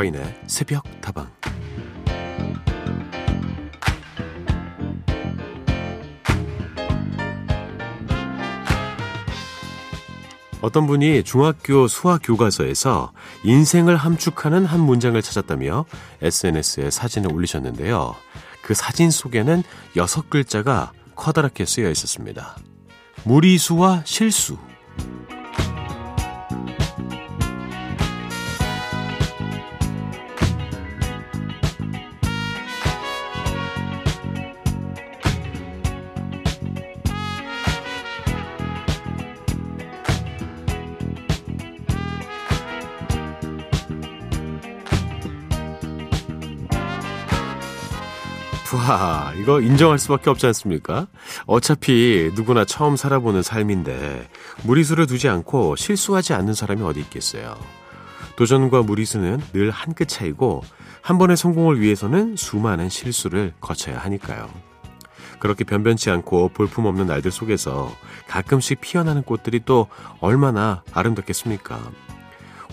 서인의 새벽 다방 어떤 분이 중학교 수학 교과서에서 인생을 함축하는 한 문장을 찾았다며 SNS에 사진을 올리셨는데요. 그 사진 속에는 여섯 글자가 커다랗게 쓰여 있었습니다. 무리수와 실수. 이거 인정할 수밖에 없지 않습니까? 어차피 누구나 처음 살아보는 삶인데 무리수를 두지 않고 실수하지 않는 사람이 어디 있겠어요. 도전과 무리수는 늘 한 끗 차이고 한 번의 성공을 위해서는 수많은 실수를 거쳐야 하니까요. 그렇게 변변치 않고 볼품없는 날들 속에서 가끔씩 피어나는 꽃들이 또 얼마나 아름답겠습니까?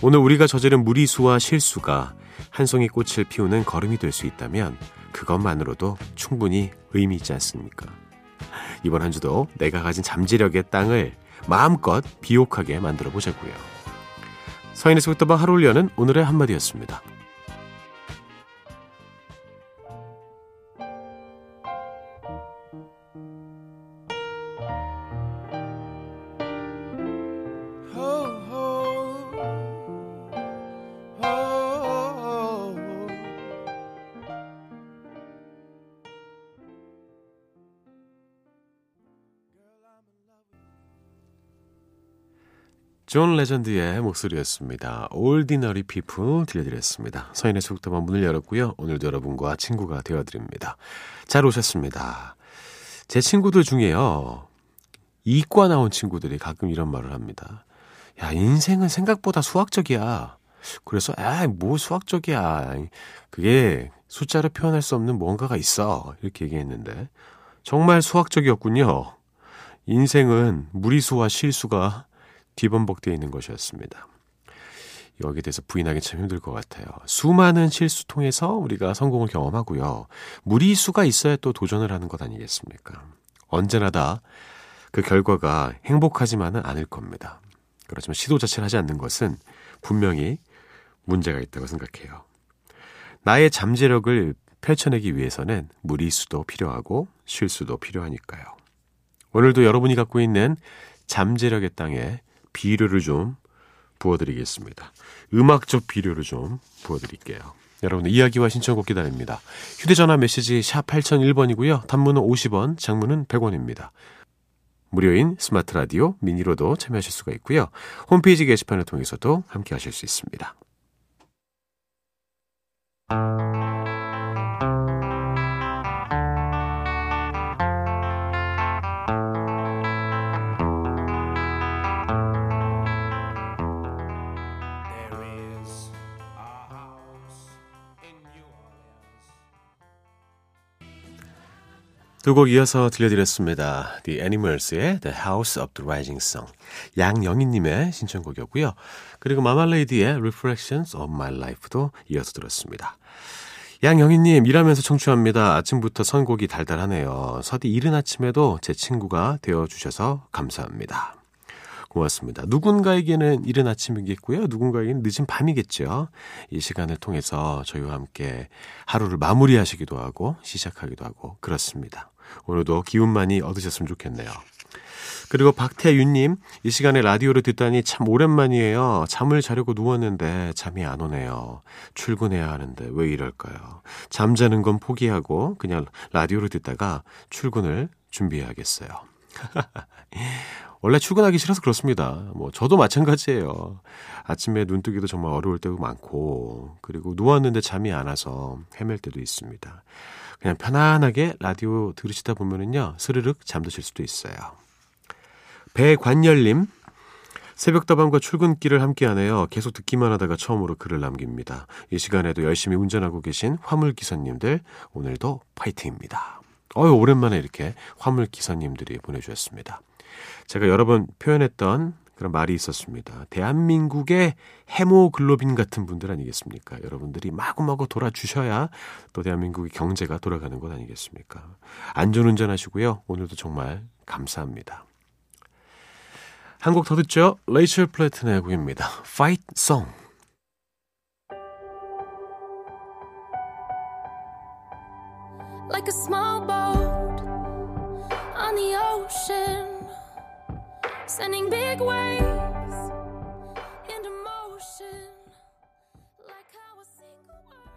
오늘 우리가 저지른 무리수와 실수가 한 송이 꽃을 피우는 걸음이 될 수 있다면 그것만으로도 충분히 의미 있지 않습니까? 이번 한 주도 내가 가진 잠재력의 땅을 마음껏 비옥하게 만들어 보자고요. 서인의 속도방 하루 올려는 오늘의 한마디였습니다. 존 레전드의 목소리였습니다. Ordinary People 들려드렸습니다. 서인의 새벽다방 문을 열었고요. 오늘도 여러분과 친구가 되어드립니다. 잘 오셨습니다. 제 친구들 중에요. 이과 나온 친구들이 가끔 이런 말을 합니다. 야, 인생은 생각보다 수학적이야. 그래서, 아, 뭐 수학적이야. 그게 숫자로 표현할 수 없는 뭔가가 있어. 이렇게 얘기했는데, 정말 수학적이었군요. 인생은 무리수와 실수가 뒤범벅되어 있는 것이었습니다. 여기에 대해서 부인하기 참 힘들 것 같아요. 수많은 실수 통해서 우리가 성공을 경험하고요. 무리수가 있어야 또 도전을 하는 것 아니겠습니까? 언제나 다 그 결과가 행복하지만은 않을 겁니다. 그렇지만 시도 자체를 하지 않는 것은 분명히 문제가 있다고 생각해요. 나의 잠재력을 펼쳐내기 위해서는 무리수도 필요하고 실수도 필요하니까요. 오늘도 여러분이 갖고 있는 잠재력의 땅에 비료를 좀 부어드리겠습니다. 음악적 비료를 좀 부어드릴게요. 여러분의 이야기와 신청곡 기다립니다. 휴대전화 메시지 샵 8001번이고요. 단문은 50원, 장문은 100원입니다. 무료인 스마트 라디오 미니로도 참여하실 수가 있고요. 홈페이지 게시판을 통해서도 함께 하실 수 있습니다. 두 곡 이어서 들려드렸습니다. The Animals의 The House of the Rising Sun. 양영희님의 신청곡이었고요. 그리고 마말레이디의 Reflections of My Life도 이어서 들었습니다. 양영희님, 일하면서 청취합니다. 아침부터 선곡이 달달하네요. 서디 이른 아침에도 제 친구가 되어주셔서 감사합니다. 고맙습니다. 누군가에게는 이른 아침이겠고요. 누군가에게는 늦은 밤이겠죠. 이 시간을 통해서 저희와 함께 하루를 마무리하시기도 하고 시작하기도 하고 그렇습니다. 오늘도 기운 많이 얻으셨으면 좋겠네요. 그리고 박태윤님, 이 시간에 라디오를 듣다니 참 오랜만이에요. 잠을 자려고 누웠는데 잠이 안 오네요. 출근해야 하는데 왜 이럴까요? 잠자는 건 포기하고 그냥 라디오를 듣다가 출근을 준비해야겠어요. 원래 출근하기 싫어서 그렇습니다. 뭐 저도 마찬가지예요. 아침에 눈 뜨기도 정말 어려울 때도 많고 그리고 누웠는데 잠이 안 와서 헤맬 때도 있습니다. 그냥 편안하게 라디오 들으시다 보면은요 스르륵 잠드실 수도 있어요. 배관열님 새벽다방과 출근길을 함께하네요. 계속 듣기만 하다가 처음으로 글을 남깁니다. 이 시간에도 열심히 운전하고 계신 화물기사님들 오늘도 파이팅입니다. 어유 오랜만에 이렇게 화물기사님들이 보내주셨습니다. 제가 여러 번 표현했던 그런 말이 있었습니다. 대한민국의 헤모글로빈 같은 분들 아니겠습니까? 여러분들이 마구마구 돌아주셔야 또 대한민국의 경제가 돌아가는 것 아니겠습니까? 안전운전 하시고요. 오늘도 정말 감사합니다. 한 곡 더 듣죠? 레이첼 플래튼의 곡입니다. Fight Song. Sending big waves into motion. Like how a single word.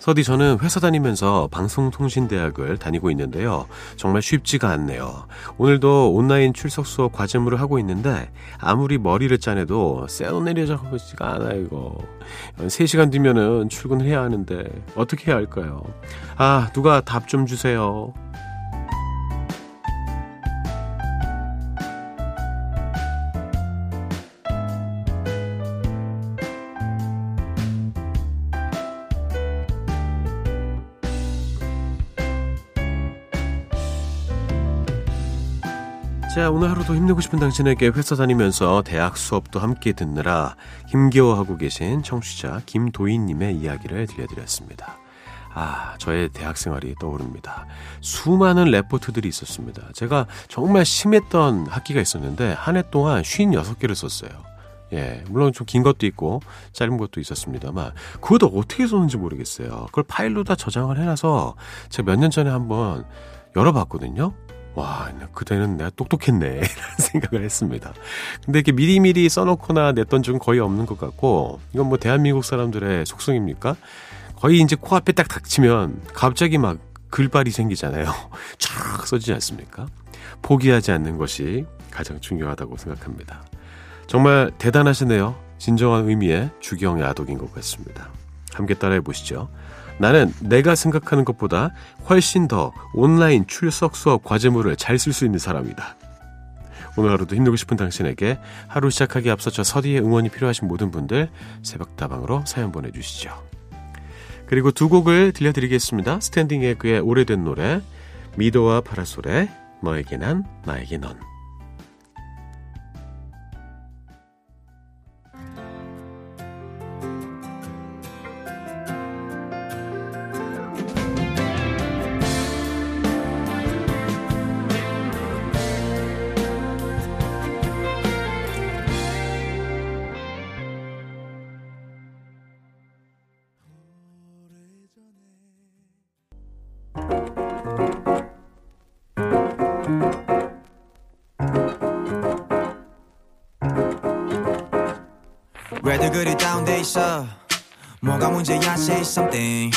서디 저는 회사 다니면서 방송통신대학을 다니고 있는데요. 정말 쉽지가 않네요. 오늘도 온라인 출석 수업 과제물을 하고 있는데 아무리 머리를 짜내도 새어내려져지가 않아요, 이거. 3시간 뒤면은 출근을 해야 하는데 어떻게 해야 할까요? 아, 누가 답 좀 주세요. 자, 오늘 하루도 힘내고 싶은 당신에게 회사 다니면서 대학 수업도 함께 듣느라 힘겨워하고 계신 청취자 김도희님의 이야기를 들려드렸습니다. 아, 저의 대학 생활이 떠오릅니다. 수많은 레포트들이 있었습니다. 제가 정말 심했던 학기가 있었는데 한 해 동안 56개를 썼어요. 예, 물론 좀 긴 것도 있고 짧은 것도 있었습니다만 그것도 어떻게 썼는지 모르겠어요. 그걸 파일로 다 저장을 해놔서 제가 몇 년 전에 한번 열어봤거든요. 와, 그때는 내가 똑똑했네. 라는 생각을 했습니다. 근데 이렇게 미리미리 써놓거나 냈던 적은 거의 없는 것 같고, 이건 뭐 대한민국 사람들의 속성입니까? 거의 이제 코앞에 딱 닥치면 갑자기 막 글발이 생기잖아요. 쫙 써지지 않습니까? 포기하지 않는 것이 가장 중요하다고 생각합니다. 정말 대단하시네요. 진정한 의미의 주경 야독인 것 같습니다. 함께 따라해 보시죠. 나는 내가 생각하는 것보다 훨씬 더 온라인 출석 수업 과제물을 잘 쓸 수 있는 사람이다. 오늘 하루도 힘내고 싶은 당신에게 하루 시작하기 앞서 저 서디의 응원이 필요하신 모든 분들 새벽다방으로 사연 보내주시죠. 그리고 두 곡을 들려드리겠습니다. 스탠딩 에그의 오래된 노래 미도와 파라솔의 너에게 난 나에게 넌 왜들 그리 다운돼 있어. 뭐가 문제야 say something.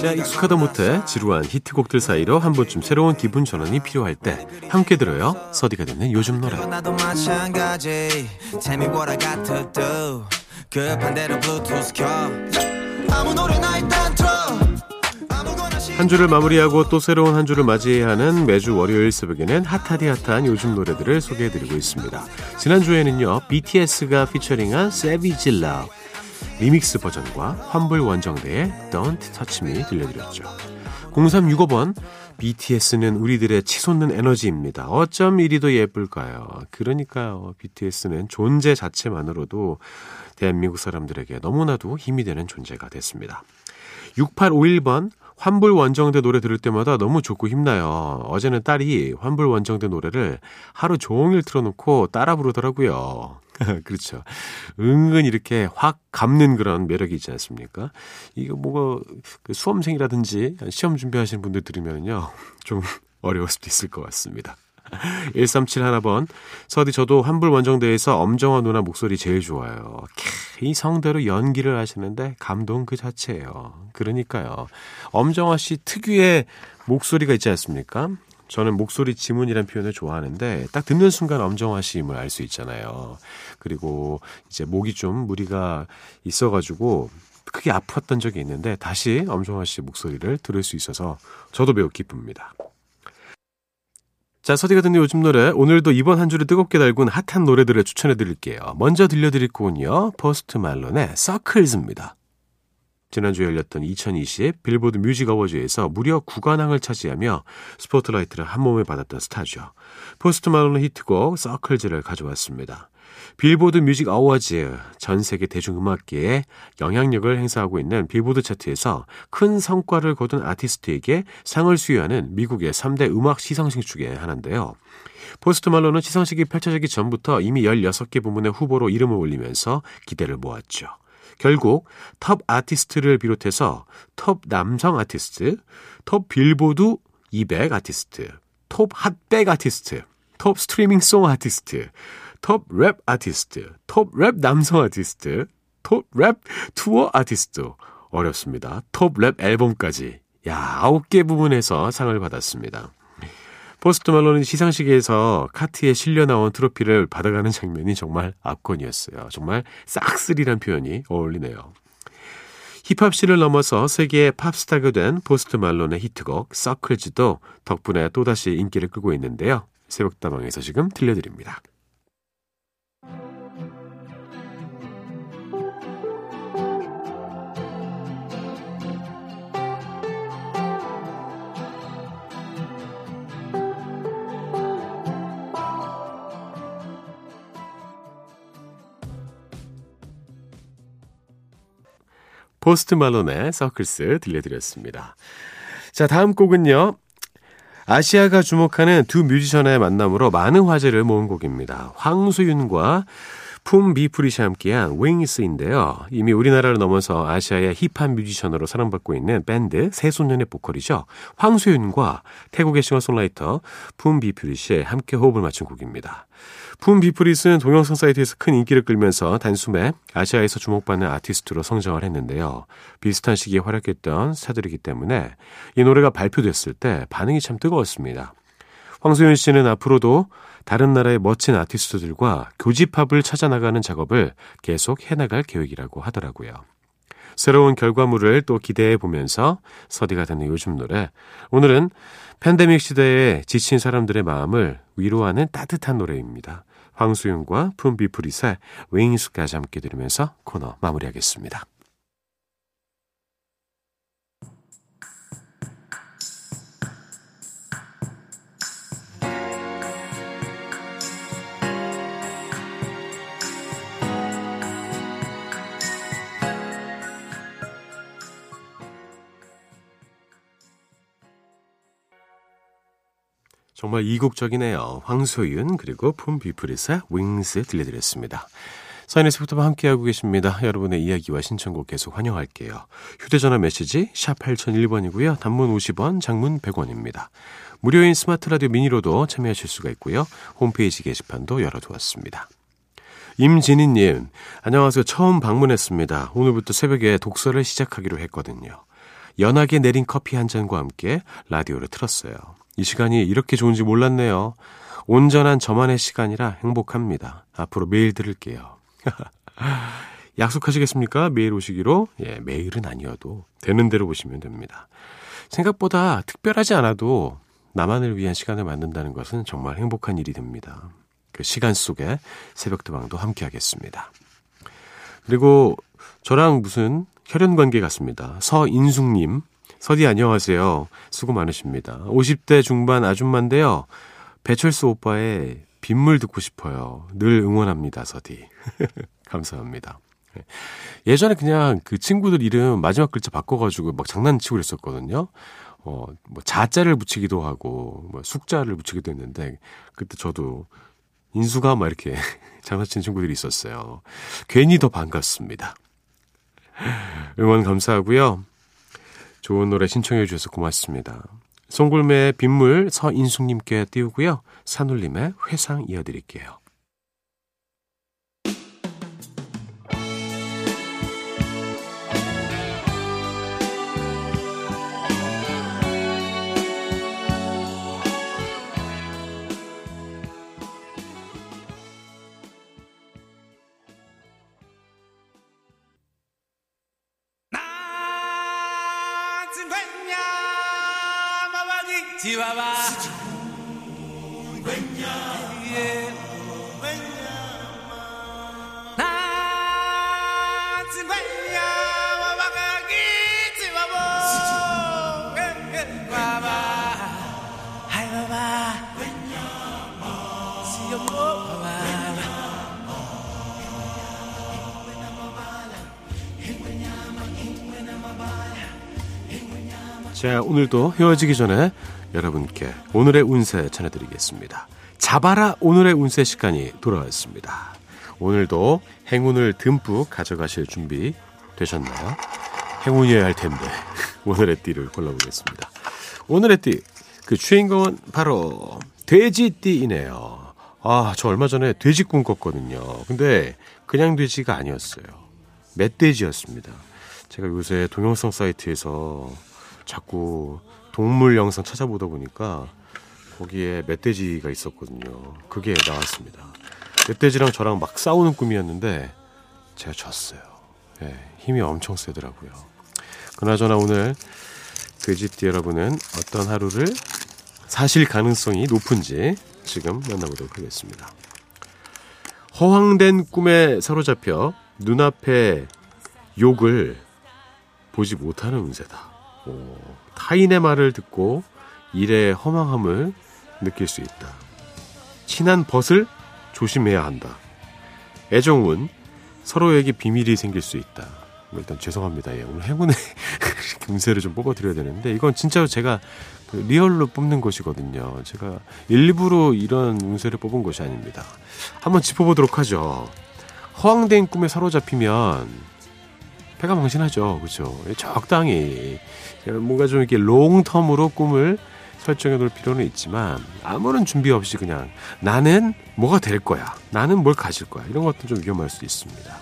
자, 익숙하다 못해 지루한 히트곡들 사이로 한 번쯤 새로운 기분 전환이 필요할 때 함께 들어요. 서디가 듣는 요즘 노래. 한 주를 마무리하고 또 새로운 한 주를 맞이해야 하는 매주 월요일 새벽에는 핫하디 핫한 요즘 노래들을 소개해드리고 있습니다. 지난주에는요, BTS가 피처링한 Savage Love 리믹스 버전과 환불 원정대의 Don't Touch Me 들려드렸죠. 0365번 BTS는 우리들의 치솟는 에너지입니다. 어쩜 이리도 예쁠까요? 그러니까요. BTS는 존재 자체만으로도 대한민국 사람들에게 너무나도 힘이 되는 존재가 됐습니다. 6851번 환불 원정대 노래 들을 때마다 너무 좋고 힘나요. 어제는 딸이 환불 원정대 노래를 하루 종일 틀어놓고 따라 부르더라고요. 그렇죠. 은근 이렇게 확 감는 그런 매력이 있지 않습니까? 이거 뭐가 그 수험생이라든지 시험 준비하시는 분들 들으면요. 좀 어려울 수도 있을 것 같습니다. 1371번. 서디 저도 환불 원정대에서 엄정화 누나 목소리 제일 좋아요. 이 성대로 연기를 하시는데 감동 그 자체예요. 그러니까요. 엄정화 씨 특유의 목소리가 있지 않습니까? 저는 목소리 지문이란 표현을 좋아하는데 딱 듣는 순간 엄정화 씨임을 알 수 있잖아요. 그리고 이제 목이 좀 무리가 있어가지고 크게 아팠던 적이 있는데 다시 엄정화 씨 목소리를 들을 수 있어서 저도 매우 기쁩니다. 자, 서디가 듣는 요즘 노래. 오늘도 이번 한 주를 뜨겁게 달군 핫한 노래들을 추천해 드릴게요. 먼저 들려드릴 곡은요. 포스트 말론의 서클즈입니다. 지난주에 열렸던 2020 빌보드 뮤직 어워즈에서 무려 9관왕을 차지하며 스포트라이트를 한 몸에 받았던 스타죠. 포스트 말론의 히트곡 Circles를 가져왔습니다. 빌보드 뮤직 어워즈 전 세계 대중음악계에 영향력을 행사하고 있는 빌보드 차트에서 큰 성과를 거둔 아티스트에게 상을 수여하는 미국의 3대 음악 시상식 중에 하나인데요. 포스트 말론은 시상식이 펼쳐지기 전부터 이미 16개 부문의 후보로 이름을 올리면서 기대를 모았죠. 결국 톱 아티스트를 비롯해서 톱 남성 아티스트, 톱 빌보드 200 아티스트, 톱 핫백 아티스트, top streaming song artist, 톱 랩 아티스트, 톱 랩 남성 아티스트, 톱 랩 투어 아티스트 어렵습니다. 톱 랩 앨범까지 야 9개 부분에서 상을 받았습니다. 포스트 말론은 시상식에서 카트에 실려 나온 트로피를 받아가는 장면이 정말 압권이었어요. 정말 싹쓸이란 표현이 어울리네요. 힙합씬을 넘어서 세계의 팝스타가 된 포스트 말론의 히트곡 서클즈도 덕분에 또다시 인기를 끄고 있는데요. 새벽다방에서 지금 들려드립니다. 포스트 말론의 Circles 들려드렸습니다. 자, 다음 곡은요. 아시아가 주목하는 두 뮤지션의 만남으로 많은 화제를 모은 곡입니다. 황소윤과 품 비푸릿이 함께한 Wings인데요. 이미 우리나라를 넘어서 아시아의 힙합 뮤지션으로 사랑받고 있는 밴드 새소년의 보컬이죠. 황소윤과 태국의 싱어송라이터 품 비푸릿이 함께 호흡을 맞춘 곡입니다. 품 비푸릿은 동영상 사이트에서 큰 인기를 끌면서 단숨에 아시아에서 주목받는 아티스트로 성장을 했는데요. 비슷한 시기에 활약했던 스타들이기 때문에 이 노래가 발표됐을 때 반응이 참 뜨거웠습니다. 황소연 씨는 앞으로도 다른 나라의 멋진 아티스트들과 교집합을 찾아나가는 작업을 계속 해나갈 계획이라고 하더라고요. 새로운 결과물을 또 기대해 보면서 서디가 되는 요즘 노래. 오늘은 팬데믹 시대에 지친 사람들의 마음을 위로하는 따뜻한 노래입니다. 황수윤과 품비프리사의 웨잉수까지 함께 들으면서 코너 마무리하겠습니다. 정말 이국적이네요. 황소윤 그리고 폼비프리사 윙스 들려드렸습니다. 사인에서부터 함께하고 계십니다. 여러분의 이야기와 신청곡 계속 환영할게요. 휴대전화 메시지 샵 8001번이고요. 단문 50원, 장문 100원입니다. 무료인 스마트 라디오 미니로도 참여하실 수가 있고요. 홈페이지 게시판도 열어두었습니다. 임진희님, 안녕하세요. 처음 방문했습니다. 오늘부터 새벽에 독서를 시작하기로 했거든요. 연하게 내린 커피 한 잔과 함께 라디오를 틀었어요. 이 시간이 이렇게 좋은지 몰랐네요. 온전한 저만의 시간이라 행복합니다. 앞으로 매일 들을게요. 약속하시겠습니까? 매일 오시기로? 예, 매일은 아니어도 되는 대로 오시면 됩니다. 생각보다 특별하지 않아도 나만을 위한 시간을 만든다는 것은 정말 행복한 일이 됩니다. 그 시간 속에 새벽도방도 함께 하겠습니다. 그리고 저랑 무슨 혈연 관계 같습니다. 서인숙님, 서디 안녕하세요. 수고 많으십니다. 50대 중반 아줌마인데요. 배철수 오빠의 빗물 듣고 싶어요. 늘 응원합니다, 서디. 감사합니다. 예전에 그냥 그 친구들 이름 마지막 글자 바꿔가지고 막 장난치고 그랬었거든요. 어, 뭐 자자를 붙이기도 하고, 뭐 숙자를 붙이기도 했는데, 그때 저도 인수가 막 이렇게 장난치는 친구들이 있었어요. 괜히 더 반갑습니다. 응원 감사하고요. 좋은 노래 신청해 주셔서 고맙습니다. 송골매의 빗물 서인숙님께 띄우고요. 산울림의 회상 이어드릴게요. Chihuahua. Yeah. 자, 오늘도 헤어지기 전에 여러분께 오늘의 운세 전해드리겠습니다. 잡아라 오늘의 운세 시간이 돌아왔습니다. 오늘도 행운을 듬뿍 가져가실 준비 되셨나요? 행운이어야 할 텐데 오늘의 띠를 골라보겠습니다. 오늘의 띠, 그 주인공은 바로 돼지띠이네요. 아, 저 얼마 전에 돼지 꿈 꿨거든요. 근데 그냥 돼지가 아니었어요. 멧돼지였습니다. 제가 요새 동영상 사이트에서 자꾸 동물 영상 찾아보다 보니까 거기에 멧돼지가 있었거든요. 그게 나왔습니다. 멧돼지랑 저랑 막 싸우는 꿈이었는데 제가 졌어요. 네, 힘이 엄청 세더라고요. 그나저나 오늘 돼지띠 여러분은 어떤 하루를 사실 가능성이 높은지 지금 만나보도록 하겠습니다. 허황된 꿈에 사로잡혀 눈앞에 욕을 보지 못하는 운세다. 오, 타인의 말을 듣고 일의 허망함을 느낄 수 있다. 친한 벗을 조심해야 한다. 애정은 서로에게 비밀이 생길 수 있다. 뭐 일단 죄송합니다. 예, 오늘 행운의 운세를 좀 뽑아드려야 되는데 이건 진짜로 제가 그 리얼로 뽑는 것이거든요. 제가 일부러 이런 운세를 뽑은 것이 아닙니다. 한번 짚어보도록 하죠. 허황된 꿈에 사로잡히면 배가 망신하죠. 그렇죠? 적당히 뭔가 좀 이렇게 롱텀으로 꿈을 설정해 놓을 필요는 있지만 아무런 준비 없이 그냥 나는 뭐가 될 거야. 나는 뭘 가질 거야. 이런 것도 좀 위험할 수 있습니다.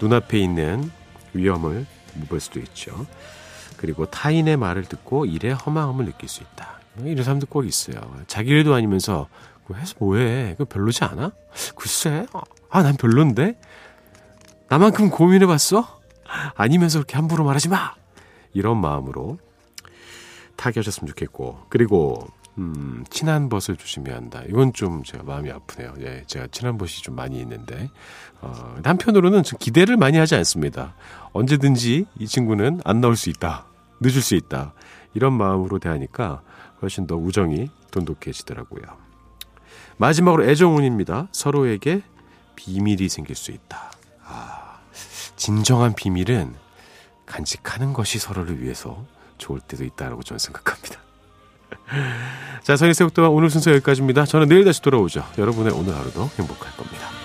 눈앞에 있는 위험을 못볼 수도 있죠. 그리고 타인의 말을 듣고 일에 허망함을 느낄 수 있다. 이런 사람들 꼭 있어요. 자기 일도 아니면서 그거 해서 뭐해? 그거 별로지 않아? 글쎄, 아, 난 별론데? 나만큼 고민해봤어? 아니면서 그렇게 함부로 말하지 마! 이런 마음으로 타개하셨으면 좋겠고 그리고 음, 친한 벗을 조심해야 한다. 이건 좀 제가 마음이 아프네요. 예, 제가 친한 벗이 좀 많이 있는데 어, 한편으로는 좀 기대를 많이 하지 않습니다. 언제든지 이 친구는 안 나올 수 있다, 늦을 수 있다 이런 마음으로 대하니까 훨씬 더 우정이 돈독해지더라고요. 마지막으로 애정운입니다. 서로에게 비밀이 생길 수 있다. 아, 진정한 비밀은 간직하는 것이 서로를 위해서 좋을 때도 있다라고 저는 생각합니다. 자, 선인세국도와 오늘 순서 여기까지입니다. 저는 내일 다시 돌아오죠. 여러분의 오늘 하루도 행복할 겁니다.